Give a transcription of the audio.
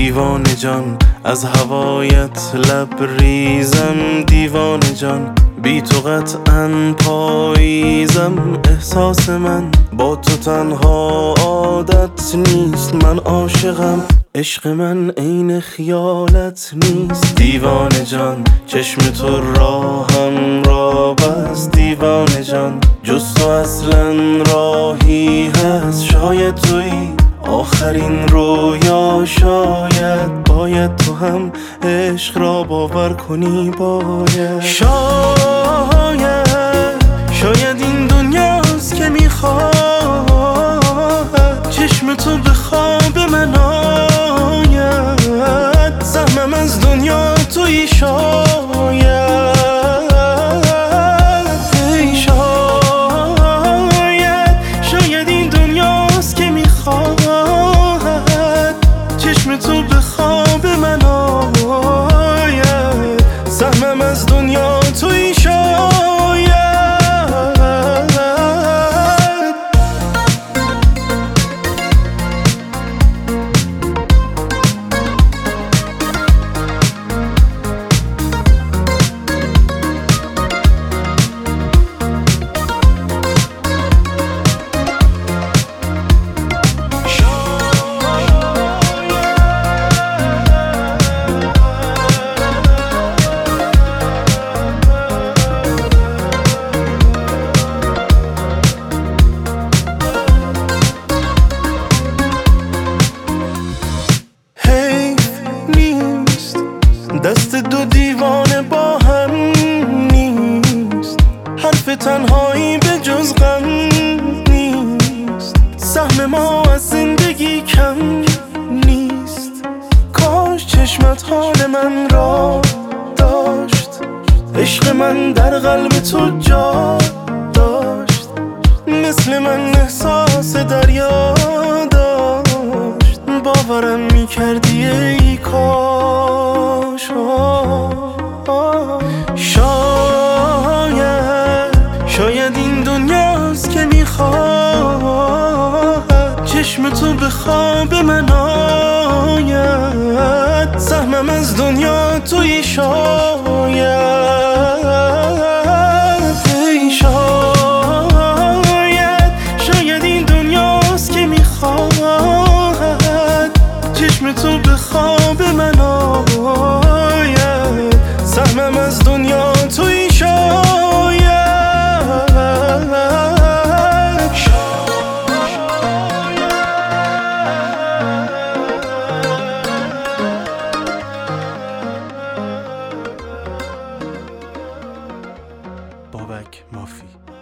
دیوانه جان از هوایت لبریزم. دیوانه جان بی تو قطعا پاییزم. احساس من با تو تنها عادت نیست. من عاشقم عشق من عین خیالت نیست. دیوانه جان چشم تو راهم را بست دیوانه جان جز تو اصلا راهی هست. شاید توی آخرین رویا شاید باید تو هم عشق را باور کنی باید. شاید شاید این دنیاست که می‌خواد چشم تو به خواب من آید. سهمم از دنیا توی شاید. دست دو دیوانه با هم نیست. حرف تنهایی به جز غم نیست. سهم ما از زندگی کم نیست. کاش چشمت حال من را داشت. عشق من در قلب تو جا داشت. مثل من احساس دریا داشت. باورم می‌کردی ای شاید شاید این دنیاست که می‌خواد. چشم تو به خواب من آید. دنیا توی شاید. ای شاید Muffy.